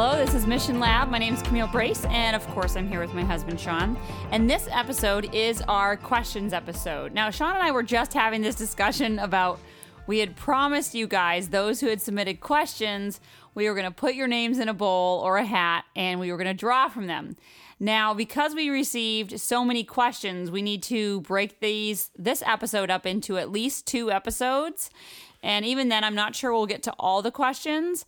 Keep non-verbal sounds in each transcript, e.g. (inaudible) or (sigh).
Hello, this is Mission Lab. My name is Camille Brace, and of course, I'm here with my husband, Sean. And this episode is our questions episode. Now, Sean and I were just having this discussion about we had promised you guys, those who had submitted questions, we were going to put your names in a bowl or a hat and we were going to draw from them. Now, because we received so many questions, we need to break these this episode up into at least two episodes. And even then, I'm not sure we'll get to all the questions.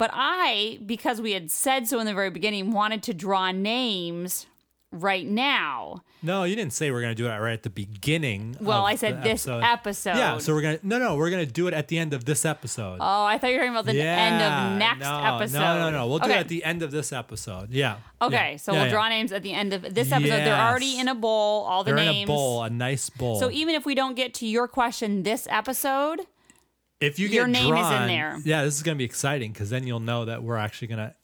But I, because we had said so in the very beginning, wanted to draw names right now. No, you didn't say we're going to do it right at the beginning. Well, I said this episode. Yeah, so we're going to, no, no, we're going to do it at the end of this episode. Oh, I thought you were talking about the end of next no, episode. No, no, no. We'll do it at the end of this episode. Yeah. Okay, Yeah. so Yeah, we'll yeah. draw names at the end of this episode. They're already in a bowl, all the They're names. in a bowl, a nice bowl. So even if we don't get to your question this episode, if you get your name is in drawn- there. Yeah, this is going to be exciting because then you'll know that we're actually going to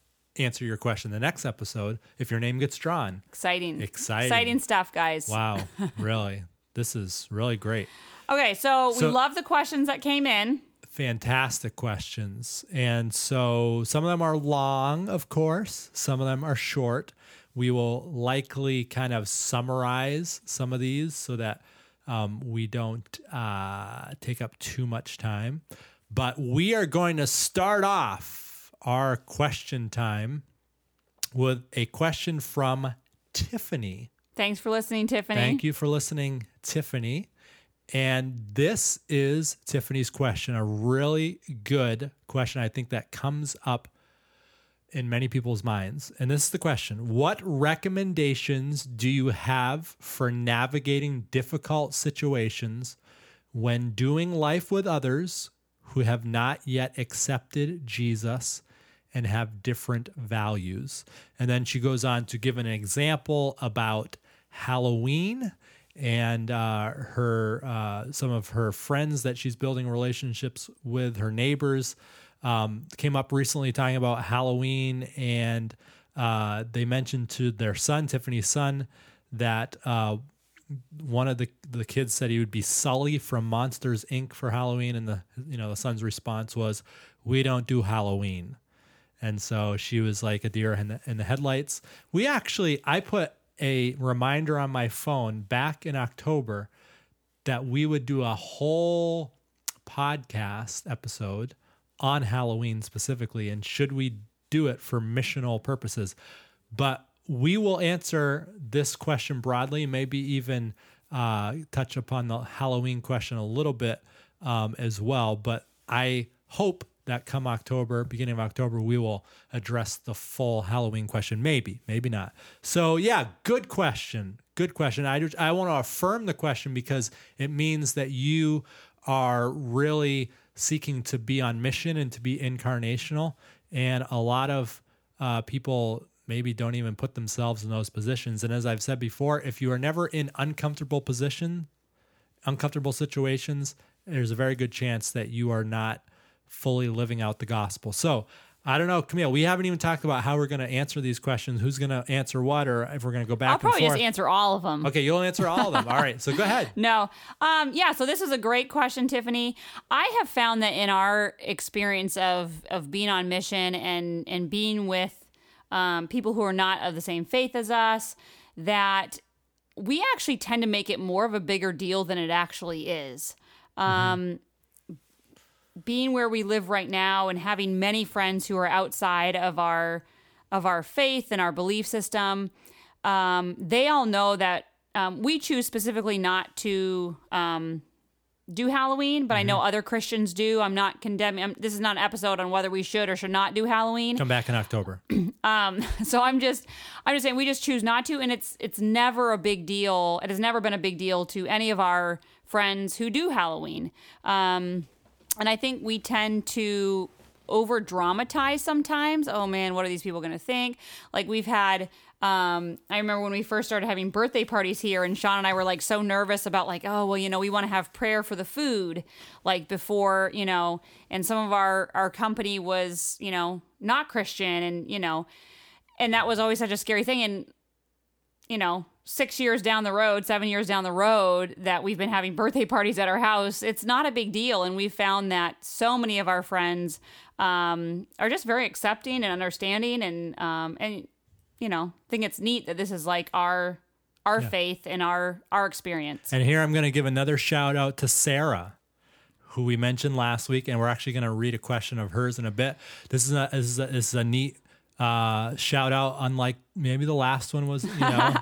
answer your question the next episode if your name gets drawn. exciting. Exciting. Exciting stuff, guys. Wow, (laughs) really? This is really great. Okay, so, we love the questions that came in. fantastic questions. And so some of them are long, of course, some of them are short. We will likely kind of summarize some of these so that um, we don't uh, take up too much time. But we are going to start off our question time with a question from Tiffany. Thanks for listening, Tiffany. Thank you for listening, Tiffany. And this is Tiffany's question, a really good question. I think that comes up in many people's minds. And this is the question What recommendations do you have for navigating difficult situations when doing life with others who have not yet accepted Jesus and have different values? And then she goes on to give an example about Halloween and uh, her uh, some of her friends that she's building relationships with, her neighbors, um, came up recently talking about Halloween, and uh, they mentioned to their son, Tiffany's son, that uh, one of the the kids said he would be Sully from Monsters Inc. for Halloween, and the you know the son's response was, "We don't do Halloween." And so she was like a deer in the, in the headlights. We actually, I put a reminder on my phone back in October that we would do a whole podcast episode on Halloween specifically, and should we do it for missional purposes. But we will answer this question broadly, maybe even uh, touch upon the Halloween question a little bit um, as well. But I hope that come October, beginning of October, we will address the full Halloween question. Maybe, maybe not. So, yeah, good question. Good question. I, I want to affirm the question because it means that you are really seeking to be on mission and to be incarnational. And a lot of uh, people maybe don't even put themselves in those positions. And as I've said before, if you are never in uncomfortable position, uncomfortable situations, there's a very good chance that you are not fully living out the gospel. So I don't know, Camille. We haven't even talked about how we're going to answer these questions. Who's going to answer what, or if we're going to go back I'll probably and forth. just answer all of them. Okay, you'll answer all of them. All right, so go ahead. (laughs) No. Um, yeah, so this is a great question, Tiffany. I have found that in our experience of of being on mission and and being with um, people who are not of the same faith as us, that we actually tend to make it more of a bigger deal than it actually is. Um, being where we live right now and having many friends who are outside of our of our faith and our belief system, um, they all know that um, we choose specifically not to um, do Halloween, but I know other Christians do. I'm not condemning. I'm, this is not an episode on whether we should or should not do Halloween. Come back in October. (clears throat) (laughs) So I'm just, I'm just saying we just choose not to, and it's it's never a big deal. It has never been a big deal to any of our friends who do Halloween. Um, and I think we tend to over dramatized sometimes. Oh man, what are these people going to think? Like we've had um, I remember when we first started having birthday parties here, and Sean and I were like so nervous about like, oh well, you know, we want to have prayer for the food, like before, you know, and some of our our company was, you know, not Christian, and you know, and that was always such a scary thing. And you know, six years down the road, seven years down the road, that we've been having birthday parties at our house, it's not a big deal. And we've found that so many of our friends um, are just very accepting and understanding, and um, and you know, think it's neat that this is like our our Yeah. faith and our our experience. And here I'm going to give another shout out to Sarah, who we mentioned last week, and we're actually going to read a question of hers in a bit. This is a this is a, this is a neat uh, shout out, unlike maybe the last one was. You know,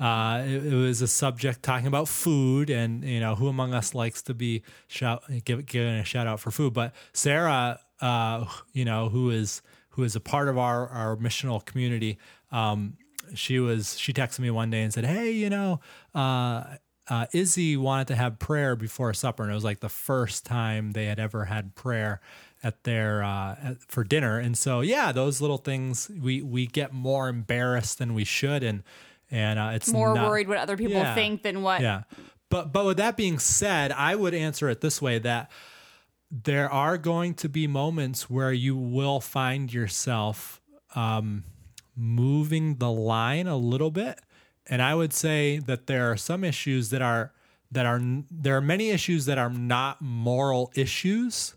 (laughs) uh, it, it was a subject talking about food, and you know, who among us likes to be shout give, giving a shout out for food? But Sarah, uh, you know, who is who is a part of our our missional community. Um, she was she texted me one day and said, "Hey, you know, uh, uh, Izzy wanted to have prayer before supper, and it was like the first time they had ever had prayer at their uh, at, for dinner. And so, yeah, those little things we we get more embarrassed than we should, and and uh, it's More not- worried what other people Yeah. think than what. yeah. But but with that being said, I would answer it this way that there are going to be moments where you will find yourself um, moving the line a little bit, and I would say that there are some issues that are that are there are many issues that are not moral issues,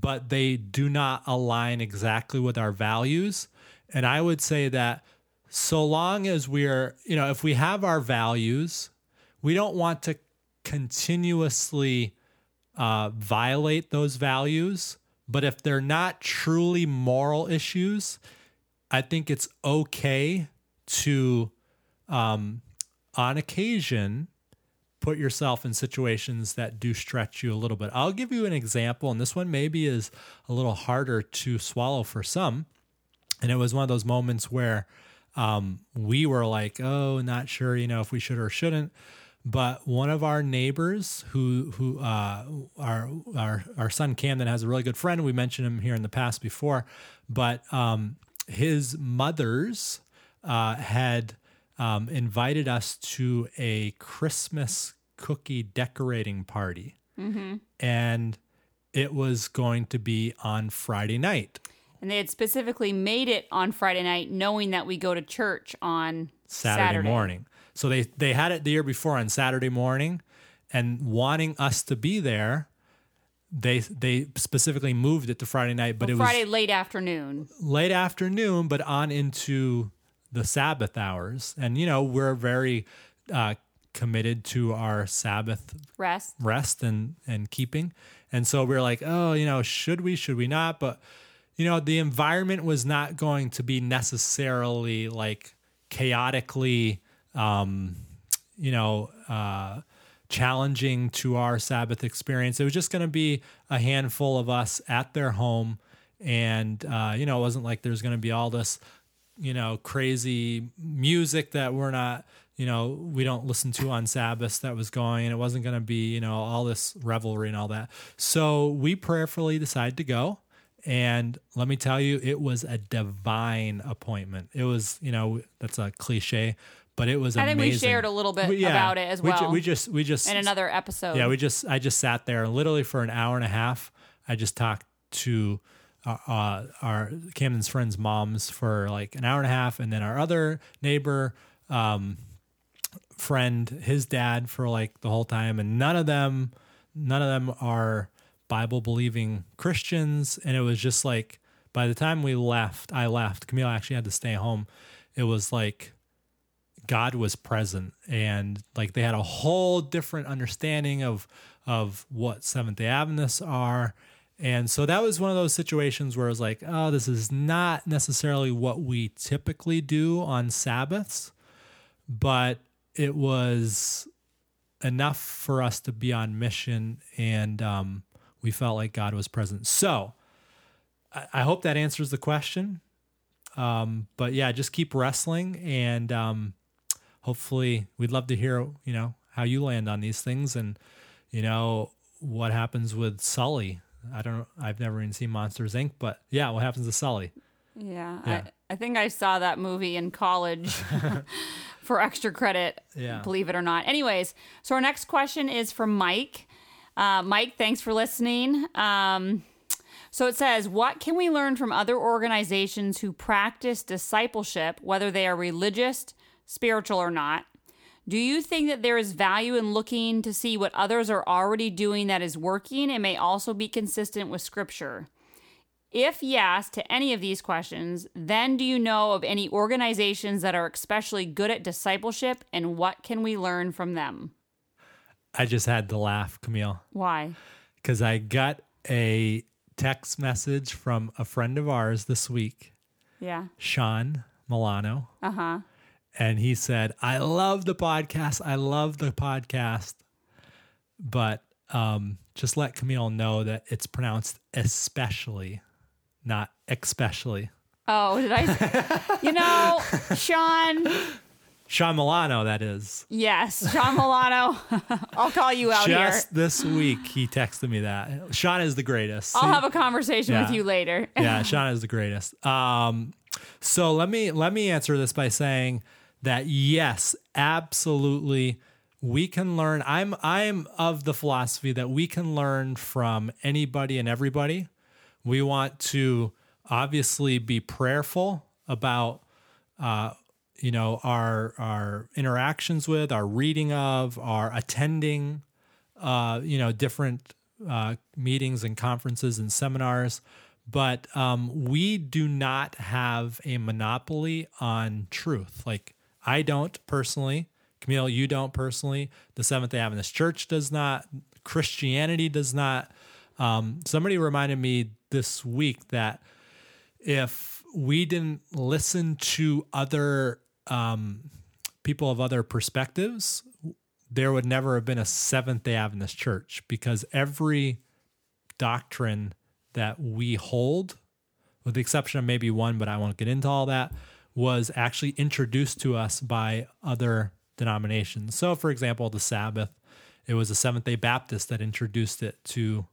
but they do not align exactly with our values, and I would say that so long as we're you know if we have our values we don't want to continuously uh, violate those values. But if they're not truly moral issues, I think it's okay to, um, on occasion, put yourself in situations that do stretch you a little bit. I'll give you an example, and this one maybe is a little harder to swallow for some. And it was one of those moments where um, we were like, oh, not sure, you know, if we should or shouldn't. But one of our neighbors, who who uh, our our our son Camden has a really good friend. We mentioned him here in the past before, but um, his mother's uh, had um, invited us to a Christmas cookie decorating party, and it was going to be on Friday night. And they had specifically made it on Friday night, knowing that we go to church on Saturday, Saturday, morning. So they they had it the year before on Saturday morning, and wanting us to be there, they they specifically moved it to Friday night. But it Friday was Friday late afternoon. late afternoon, but on into the Sabbath hours. And you know we're very uh, committed to our Sabbath Rest. rest and and keeping. And so we are like, oh, you know, should we? Should we not? But you know, the environment was not going to be necessarily like chaotically, um, you know, uh, challenging to our Sabbath experience. It was just going to be a handful of us at their home, and uh, you know, it wasn't like there's going to be all this, you know, crazy music that we're not you know, we don't listen to on Sabbath that was going, and it wasn't going to be, you know, all this revelry and all that. So we prayerfully decided to go. And let me tell you, it was a divine appointment. It was, you know, that's a cliche, but it was I think amazing. we shared a little bit We- yeah, about it as we ju- well We just, we just, in another episode. yeah, we just I just sat there literally for an hour and a half. I just talked to uh, uh, our Camden's friends' moms for like an hour and a half, and then our other neighbor um, friend, his dad for like the whole time, and none of them, none of them are Bible believing Christians, and it was just like by the time we left, I left. Camille actually had to stay home. It was like God was present and like they had a whole different understanding of of what Seventh Day Adventists are. And so that was one of those situations where it was like, oh, this is not necessarily what we typically do on Sabbaths, but it was enough for us to be on mission and um, we felt like God was present. So I, I hope that answers the question. Um, but yeah, just keep wrestling and um, hopefully we'd love to hear you know how you land on these things and you know what happens with sully I don't. Know. I've never even seen Monsters Inc. But yeah, what happens to Sully? Yeah, Yeah. I, I think I saw that movie in college (laughs) for extra credit. Yeah. believe it or not. Anyways, so our next question is from Mike. Uh, Mike, thanks for listening. Um, so it says, What can we learn from other organizations who practice discipleship, whether they are religious, spiritual, or not? Do you think that there is value in looking to see what others are already doing that is working and may also be consistent with Scripture? If yes to any of these questions, then do you know of any organizations that are especially good at discipleship and what can we learn from them? I just had to laugh, Camille, Why? because I got a text message from a friend of ours this week, Yeah. Sean Milano, Uh huh. And he said, "I love the podcast. I love the podcast, but um, just let Camille know that it's pronounced especially, not especially." Oh, did I? you know, Sean. Sean Milano, that is. Yes, Sean Milano. (laughs) I'll call you out Just here. this week, he texted me that. Sean is the greatest. I'll He- have a conversation with you later. yeah, (laughs) Sean is the greatest. Um, so let me let me answer this by saying that yes, absolutely, we can learn. I'm I'm of the philosophy that we can learn from anybody and everybody. We want to obviously be prayerful about uh, you know our our interactions with, our reading of, our attending uh, you know, different uh, meetings and conferences and seminars, but um, we do not have a monopoly on truth. Like I don't personally, Camille, you don't personally. The Seventh Day Adventist Church does not. Christianity does not. Um, somebody reminded me this week that if we didn't listen to other um, people of other perspectives, there would never have been a Seventh day Adventist church because every doctrine that we hold, with the exception of maybe one, but I won't get into all that, was actually introduced to us by other denominations. So, for example, the Sabbath, it was a Seventh day Baptist that introduced it to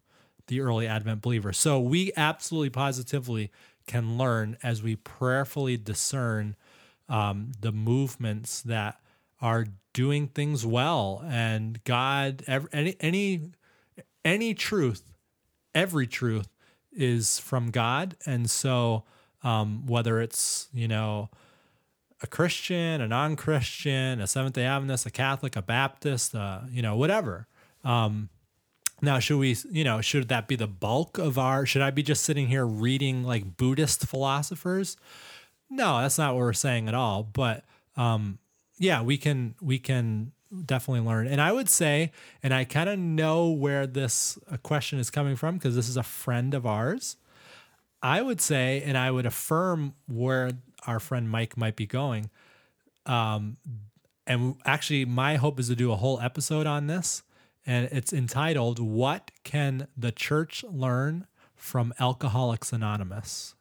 the early Advent believer. So, we absolutely positively can learn as we prayerfully discern um, the movements that are doing things well and God ev- any any any truth every truth is from God and so um, whether it's you know a Christian a non-Christian a Seventh Day Adventist a Catholic a Baptist uh, you know whatever um, now should we you know should that be the bulk of our should I be just sitting here reading like Buddhist philosophers no, that's not what we're saying at all. But um, yeah, we can we can definitely learn. And I would say, and I kind of know where this uh, question is coming from because this is a friend of ours. I would say, and I would affirm where our friend Mike might be going. Um, and actually, my hope is to do a whole episode on this, and it's entitled "What Can the Church Learn from Alcoholics Anonymous?"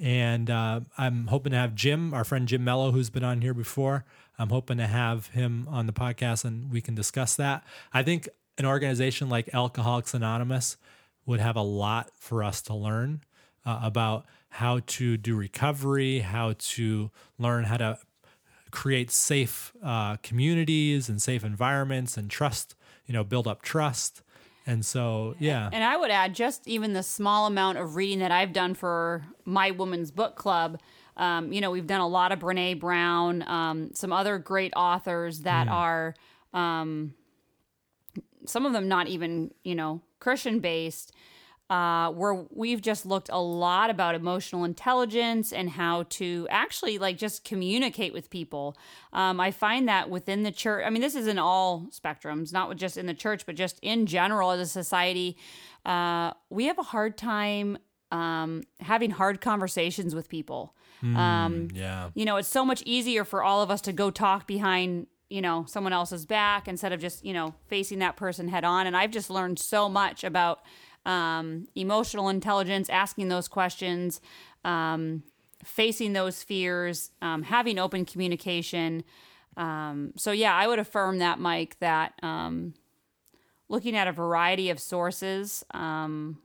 And uh, I'm hoping to have Jim, our friend Jim Mello, who's been on here before. I'm hoping to have him on the podcast and we can discuss that. I think an organization like Alcoholics Anonymous would have a lot for us to learn uh, about how to do recovery, how to learn how to create safe uh, communities and safe environments and trust, you know, build up trust. And so, yeah. And I would add just even the small amount of reading that I've done for my women's book club. Um, you know, we've done a lot of Brene Brown, um, some other great authors that are, um, some of them not even, you know, Christian based, uh, where we've just looked a lot about emotional intelligence and how to actually like just communicate with people. Um, I find that within the church, I mean, this is in all spectrums, not just in the church, but just in general as a society, uh, we have a hard time um, having hard conversations with people. um, yeah. you know, it's so much easier for all of us to go talk behind, you know, someone else's back instead of just, you know, facing that person head on. And I've just learned so much about um, emotional intelligence, asking those questions, um, facing those fears, um, having open communication. Um, so, yeah, I would affirm that, Mike, that um, looking at a variety of sources, um,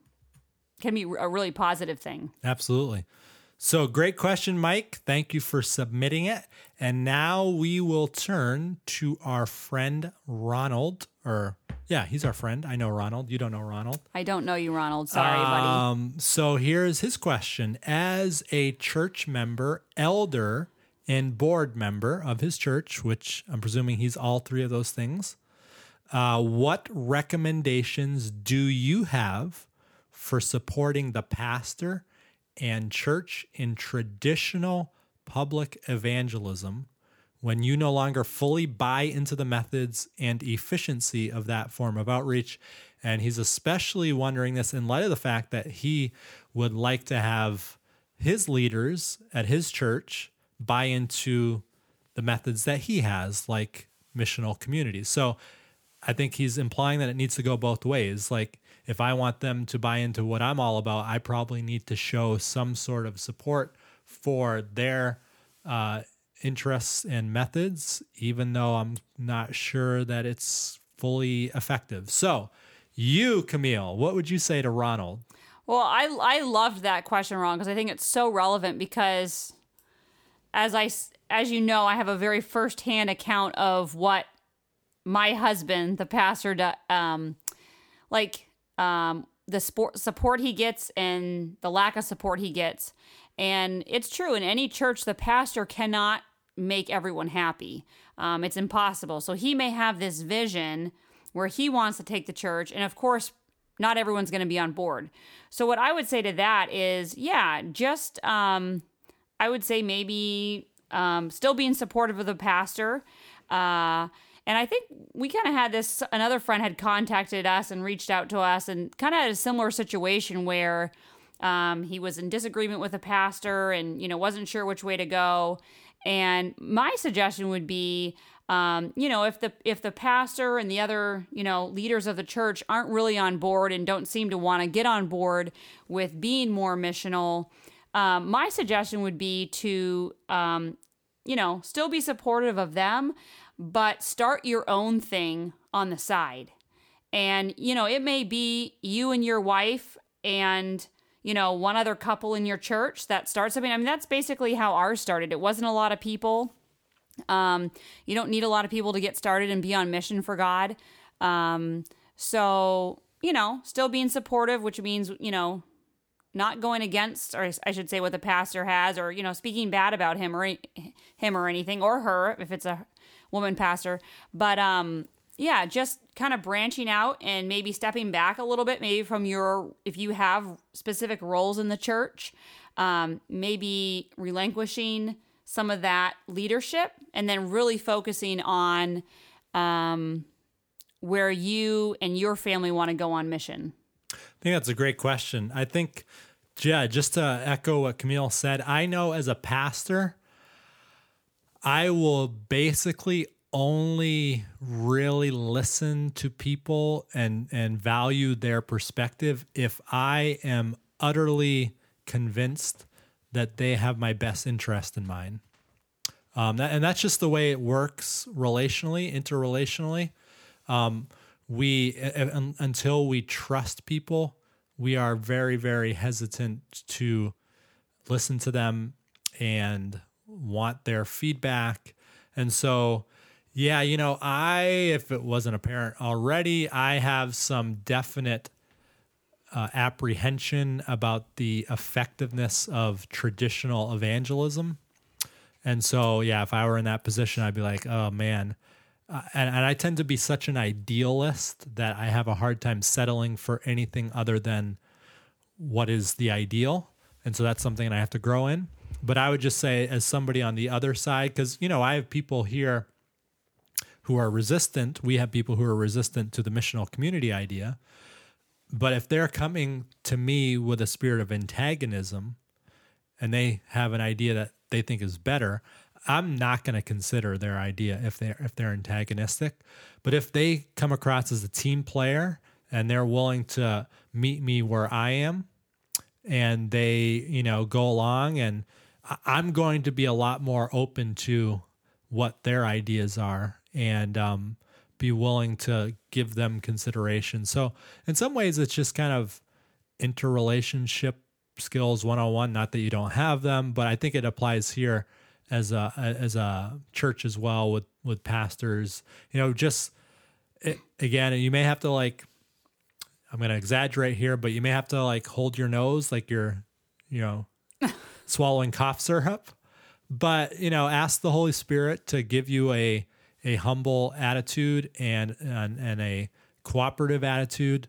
can be a really positive thing. Absolutely. So great question, Mike. Thank you for submitting it. And now we will turn to our friend Ronald. Or yeah, he's our friend. I know Ronald. You don't know Ronald. I don't know you, Ronald. Sorry, buddy. Um, so here's his question: As a church member, elder, and board member of his church, which I'm presuming he's all three of those things, uh, what recommendations do you have for supporting the pastor and church in traditional public evangelism when you no longer fully buy into the methods and efficiency of that form of outreach? And he's especially wondering this in light of the fact that he would like to have his leaders at his church buy into the methods that he has, like missional communities. So I think he's implying that it needs to go both ways. Like, if I want them to buy into what I'm all about, I probably need to show some sort of support for their uh, interests and methods, even though I'm not sure that it's fully effective. So, you, Camille, what would you say to Ronald? Well, I I loved that question, Ron, because I think it's so relevant because as I as you know, I have a very firsthand account of what my husband, the pastor, um, like um, the sport support he gets and the lack of support he gets. And it's true in any church, the pastor cannot make everyone happy. Um, it's impossible. So he may have this vision where he wants to take the church, and of course, not everyone's going to be on board. So what I would say to that is, yeah, just um, I would say maybe um, still being supportive of the pastor. Uh, and I think we kind of had this, another friend had contacted us and reached out to us and kind of had a similar situation where um, he was in disagreement with a pastor and, you know, wasn't sure which way to go. And my suggestion would be, um, you know, if the if the pastor and the other you know leaders of the church aren't really on board and don't seem to want to get on board with being more missional, um, my suggestion would be to um, you know still be supportive of them, but start your own thing on the side. And you know, it may be you and your wife and you know, one other couple in your church that starts something. I mean, that's basically how ours started. It wasn't a lot of people. Um, you don't need a lot of people to get started and be on mission for God. Um, so, you know, still being supportive, which means, you know, not going against, or I should say, what the pastor has, or you know, speaking bad about him or him or anything, or her if it's a woman pastor. But um, yeah, just kind of branching out and maybe stepping back a little bit, maybe from your if you have specific roles in the church, um, maybe relinquishing some of that leadership and then really focusing on um, where you and your family want to go on mission. I think that's a great question. I think, yeah, just to echo what Camille said, I know as a pastor, I will basically only really listen to people and and value their perspective if I am utterly convinced that they have my best interest in mind. Um, that, and that's just the way it works relationally, interrelationally. Um, we uh, until we trust people, we are very very hesitant to listen to them and want their feedback. And so, yeah, you know, I if it wasn't apparent already, I have some definite uh, apprehension about the effectiveness of traditional evangelism. And so, yeah, if I were in that position, I'd be like, oh man. Uh, and, and I tend to be such an idealist that I have a hard time settling for anything other than what is the ideal. And so that's something I have to grow in. But I would just say, as somebody on the other side, because, you know, I have people here who are resistant. We have people who are resistant to the missional community idea. But if they're coming to me with a spirit of antagonism and they have an idea that they think is better, I'm not going to consider their idea if they're if they're antagonistic. But if they come across as a team player and they're willing to meet me where I am and they, you know, go along and I'm going to be a lot more open to what their ideas are and um, be willing to give them consideration. So in some ways, it's just kind of interrelationship skills 101 not that you don't have them but i think it applies here as a as a church as well with with pastors you know just it, again you may have to like i'm going to exaggerate here but you may have to like hold your nose like you're you know (laughs) swallowing cough syrup but you know ask the holy spirit to give you a a humble attitude and and, and a cooperative attitude.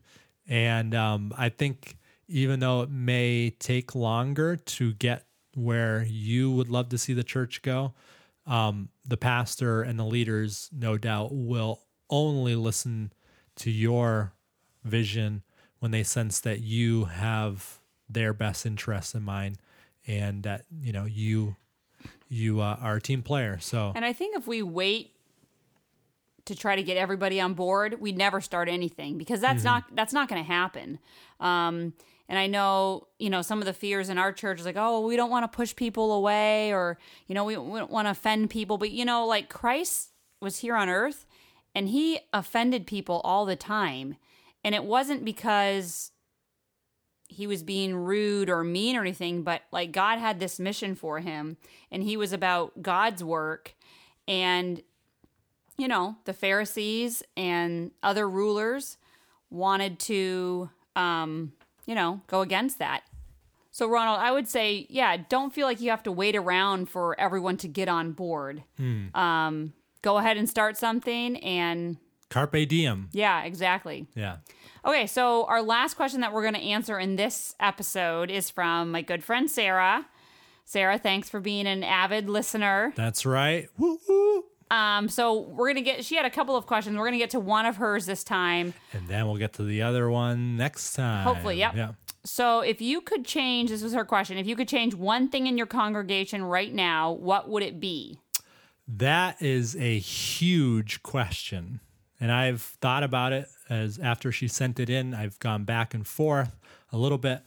And um, i think even though it may take longer to get where you would love to see the church go um, the pastor and the leaders no doubt will only listen to your vision when they sense that you have their best interests in mind and that you know you you uh, are a team player so And I think if we wait to try to get everybody on board, we'd never start anything because that's not that's not going to happen. Um, and I know you know some of the fears in our church is like, oh, we don't want to push people away, or you know, we, we don't want to offend people. But you know, like Christ was here on earth, and he offended people all the time, and it wasn't because he was being rude or mean or anything, but like God had this mission for him and he was about God's work. And, you know, the Pharisees and other rulers wanted to, um, you know, go against that. So, Ronald, I would say, yeah, don't feel like you have to wait around for everyone to get on board. Um, go ahead and start something. And carpe diem yeah, exactly. yeah Okay, so our last question that we're going to answer in this episode is from my good friend Sarah. Sarah, thanks for being an avid listener. that's right woo, woo. Um, so we're gonna get. She had a couple of questions. We're gonna get to one of hers this time. and then we'll get to the other one next time Hopefully, yep. yeah So if you could change, this was her question. If you could change one thing in your congregation right now, what would it be? That is a huge question. And I've thought about it as after she sent it in, I've gone back and forth a little bit.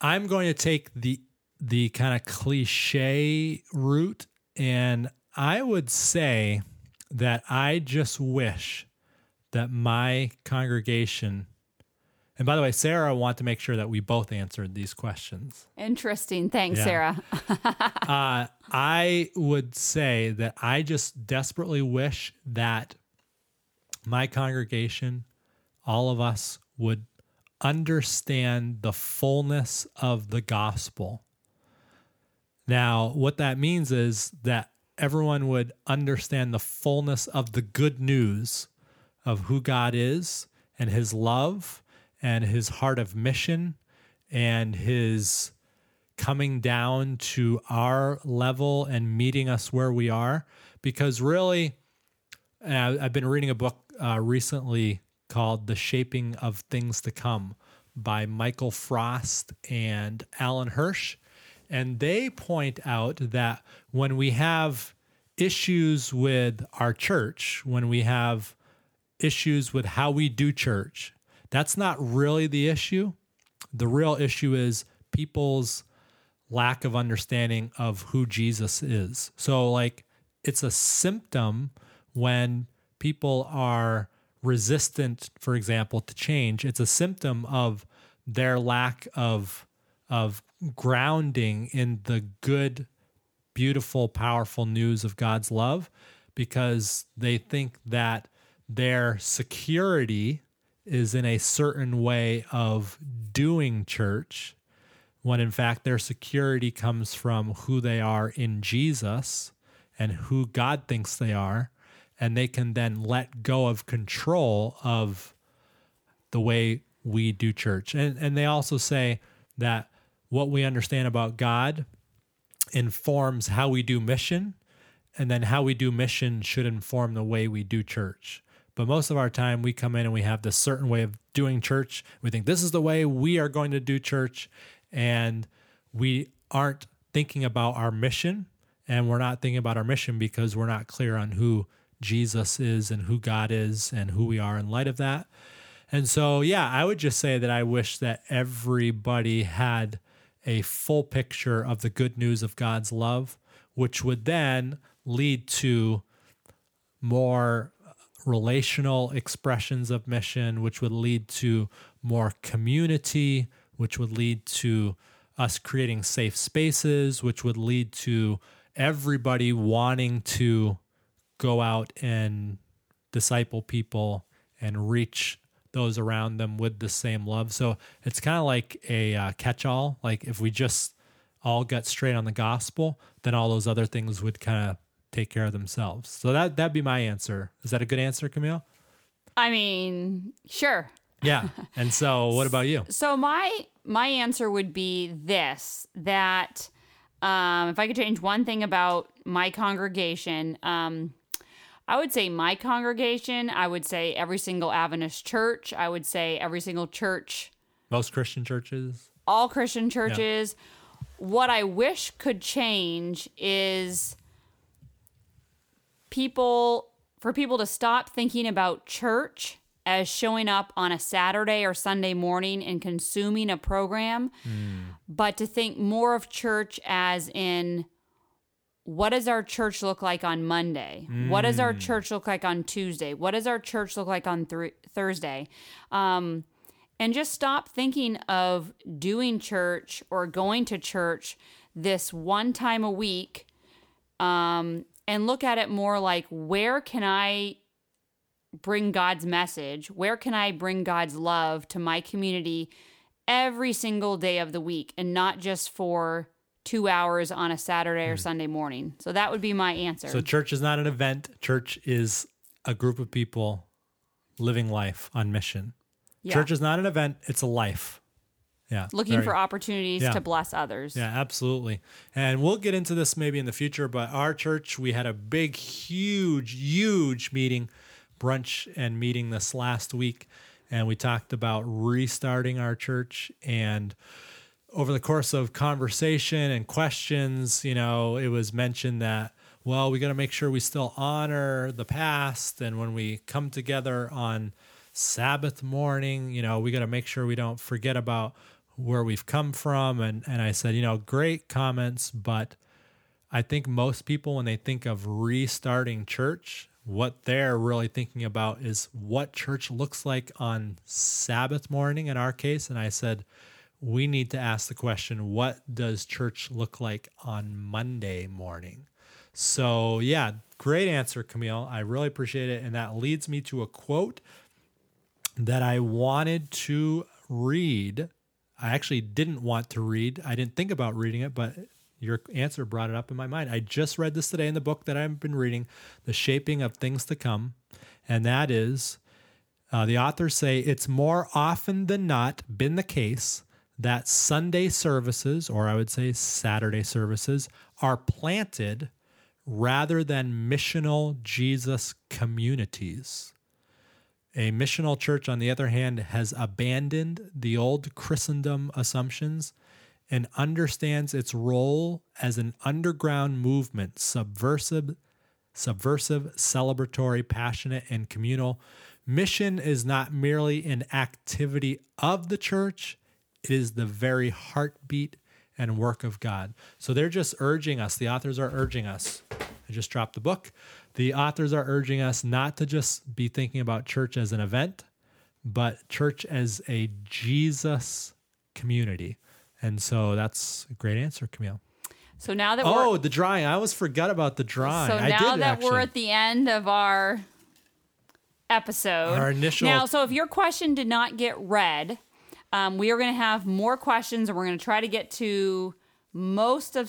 I'm going to take the the kind of cliche route and I would say that I just wish that my congregation and by the way, Sarah, I want to make sure that we both answered these questions. Interesting. Thanks, Yeah. Sarah. (laughs) Uh, I would say that I just desperately wish that my congregation, all of us, would understand the fullness of the gospel. Now, what that means is that everyone would understand the fullness of the good news of who God is and his love and his heart of mission and his coming down to our level and meeting us where we are. Because really, uh, I've been reading a book uh, recently called The Shaping of Things to Come by Michael Frost and Alan Hirsch. And they point out that when we have issues with our church, when we have issues with how we do church, that's not really the issue. The real issue is people's lack of understanding of who Jesus is. So, like, it's a symptom when people are resistant, for example, to change. It's a symptom of their lack of of grounding in the good, beautiful, powerful news of God's love because they think that their security is in a certain way of doing church when in fact their security comes from who they are in Jesus and who God thinks they are. And they can then let go of control of the way we do church. And, and they also say that what we understand about God informs how we do mission, and then how we do mission should inform the way we do church. But most of our time, we come in and we have this certain way of doing church. We think this is the way we are going to do church, and we aren't thinking about our mission. And we're not thinking about our mission because we're not clear on who Jesus is and who God is and who we are in light of that. And so, yeah, I would just say that I wish that everybody had a full picture of the good news of God's love, which would then lead to more relational expressions of mission, which would lead to more community, which would lead to us creating safe spaces, which would lead to everybody wanting to go out and disciple people and reach those around them with the same love. So it's kind of like a uh, catch all. Like if we just all got straight on the gospel, then all those other things would kind of take care of themselves. So that that'd be my answer. Is that a good answer, Camille? I mean, sure. Yeah. and so (laughs) what about you? So my my answer would be this that um, if I could change one thing about my congregation, um, I would say my congregation. I would say every single Adventist church. I would say every single church, Most Christian churches. all Christian churches. What I wish could change is people for people to stop thinking about church as showing up on a Saturday or Sunday morning and consuming a program, hmm. but to think more of church as in what does our church look like on Monday? What does our church look like on Tuesday? What does our church look like on thir- Thursday? Um, and just stop thinking of doing church or going to church this one time a week um, and look at it more like where can I bring God's message? Where can I bring God's love to my community every single day of the week and not just for two hours on a Saturday or hmm. Sunday morning? So that would be my answer. So church is not an event. Church is a group of people living life on mission. Yeah. Church is not an event, it's a life. Yeah. Looking very- for opportunities Yeah. to bless others. Yeah, absolutely. And we'll get into this maybe in the future, but our church, we had a big, huge, huge meeting, brunch and meeting this last week. And we talked about restarting our church. And over the course of conversation and questions, you know, it was mentioned that, well, we got to make sure we still honor the past. And when we come together on Sabbath morning, you know, we got to make sure we don't forget about where we've come from. And, and I said, you know, great comments, but I think most people, when they think of restarting church, what they're really thinking about is what church looks like on Sabbath morning in our case. And I said, we need to ask the question what does church look like on Monday morning? So, yeah, great answer, Camille. I really appreciate it. And that leads me to a quote that I wanted to read. I actually didn't want to read. I didn't think about reading it, but your answer brought it up in my mind. I just read this today in the book that I've been reading, The Shaping of Things to Come. And that is uh, the authors say it's more often than not been the case that Sunday services, or I would say Saturday services, are planted rather than missional Jesus communities. A missional church, on the other hand, has abandoned the old Christendom assumptions and understands its role as an underground movement, subversive, subversive, celebratory, passionate, and communal. Mission is not merely an activity of the church, it is the very heartbeat and work of God. So they're just urging us, the authors are urging us. I just dropped the book. The authors are urging us not to just be thinking about church as an event, but church as a Jesus community. And so that's a great answer, Camille. So now that Oh, the drawing. I always forgot about the drawing. so I now did that actually. we're at the end of our episode, Our initial- Now, so if your question did not get read, um, we are going to have more questions, and we're going to try to get to most of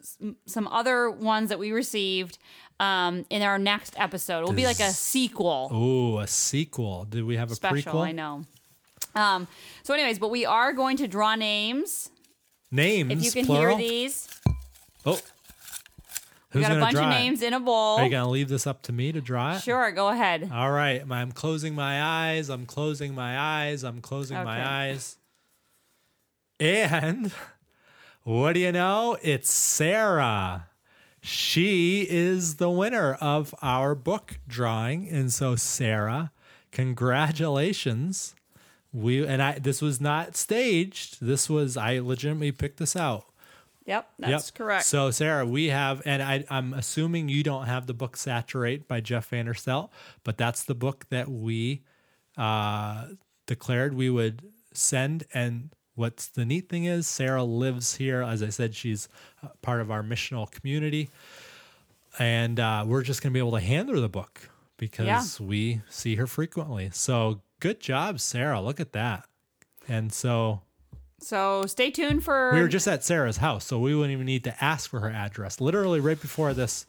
s- some other ones that we received um, in our next episode. It will be like a sequel. Oh, a sequel. Did we have a special, prequel? I know. Um, so, anyways, but we are going to draw names. Names. If you can plural? hear these, Oh. We got a bunch of draw it? names in a bowl. Are you going to leave this up to me to draw it? Sure, go ahead. All right. I'm closing my eyes. I'm closing my eyes. I'm closing my Okay. eyes. And (laughs) what do you know? It's Sarah. She is the winner of our book drawing. And so, Sarah, congratulations. We and I this was not staged. This was I legitimately picked this out. Yep, that's Yep. correct. So, Sarah, we have, and I, I'm assuming you don't have the book Saturate by Jeff Vanderstelt, but that's the book that we uh, declared we would send. And what's the neat thing is Sarah lives here. As I said, she's uh, part of our missional community. And uh, we're just going to be able to hand her the book because Yeah. we see her frequently. So good job, Sarah. Look at that. And so So stay tuned for. we were just at Sarah's house, so we wouldn't even need to ask for her address. Literally right before this.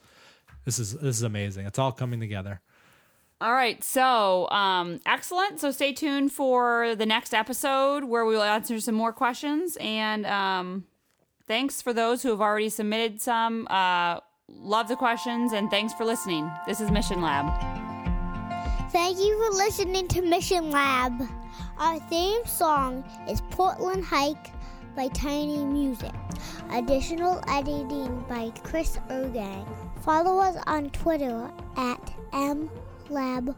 This is this is amazing. It's all coming together. All right. So, um, excellent. So stay tuned for the next episode where we will answer some more questions. And um, thanks for those who have already submitted some. Uh, love the questions and thanks for listening. This is Mission Lab. Thank you for listening to Mission Lab. Our theme song is Portland Hike by Tiny Music. Additional editing by Chris Ergang. Follow us on Twitter at MLabPodcast.